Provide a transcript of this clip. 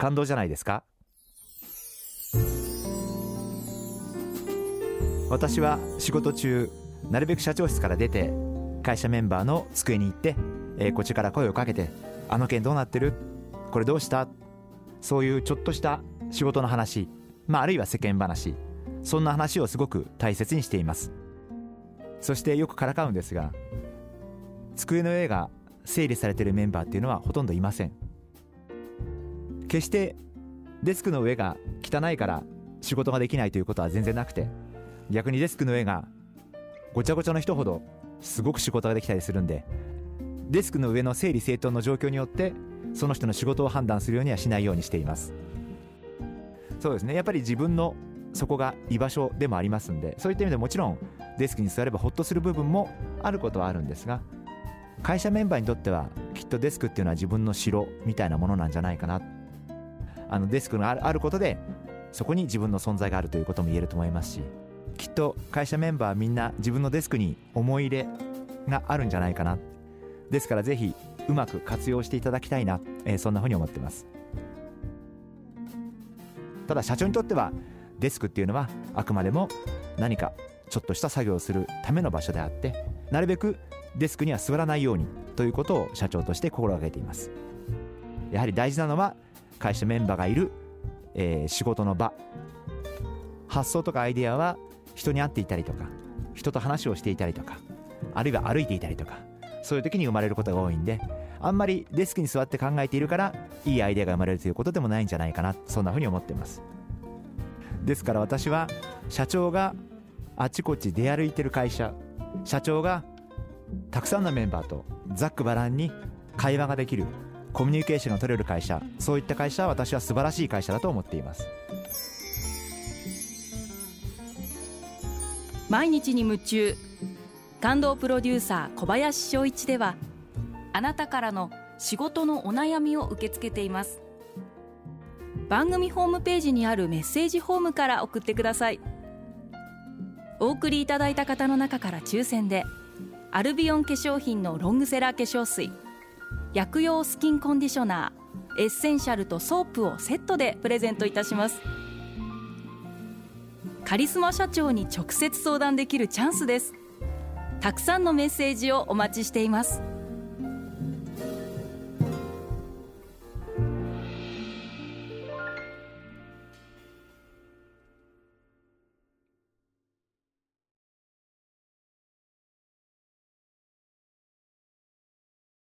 感動じゃないですか？私は仕事中なるべく社長室から出て会社メンバーの机に行って、えー、こっちから声をかけて「あの件どうなってる？これどうした?」そういうちょっとした仕事の話、まあ、あるいは世間話そんな話をすごく大切にしています。そしてよくからかうんですが机の上が整理されてるメンバーっていうのはほとんどいません。決してデスクの上が汚いから仕事ができないということは全然なくて逆にデスクの上がごちゃごちゃの人ほどすごく仕事ができたりするんでデスクの上の整理整頓の状況によってその人の仕事を判断するようにはしないようにしています。そうですね。やっぱり自分のそこが居場所でもありますんでそういった意味でもちろんデスクに座ればホッとする部分もあることはあるんですが会社メンバーにとってはきっとデスクっていうのは自分の城みたいなものなんじゃないかなあのデスクがあることでそこに自分の存在があるということも言えると思いますしきっと会社メンバーみんな自分のデスクに思い入れがあるんじゃないかな。ですからぜひうまく活用していただきたいな、えー、そんなふうに思ってます。ただ社長にとってはデスクっていうのはあくまでも何かちょっとした作業をするための場所であってなるべくデスクには座らないようにということを社長として心がけています。やはり大事なのは会社メンバーがいる、えー、仕事の場。発想とかアイデアは人に会っていたりとか人と話をしていたりとかあるいは歩いていたりとかそういう時に生まれることが多いんであんまりデスクに座って考えているからいいアイデアが生まれるということでもないんじゃないかなそんなふうに思ってます。ですから私は社長があちこち出歩いてる会社社長がたくさんのメンバーとざっくばらんに会話ができるコミュニケーションが取れる会社そういった会社は私は素晴らしい会社だと思っています。毎日に夢中。感動プロデューサー小林翔一ではあなたからの仕事のお悩みを受け付けています。番組ホームページにあるメッセージフォームから送ってください。お送りいただいた方の中から抽選でアルビオン化粧品のロングセラー化粧水。薬用スキンコンディショナーエッセンシャルとソープをセットでプレゼントいたします。カリスマ社長に直接相談できるチャンスです。たくさんのメッセージをお待ちしています。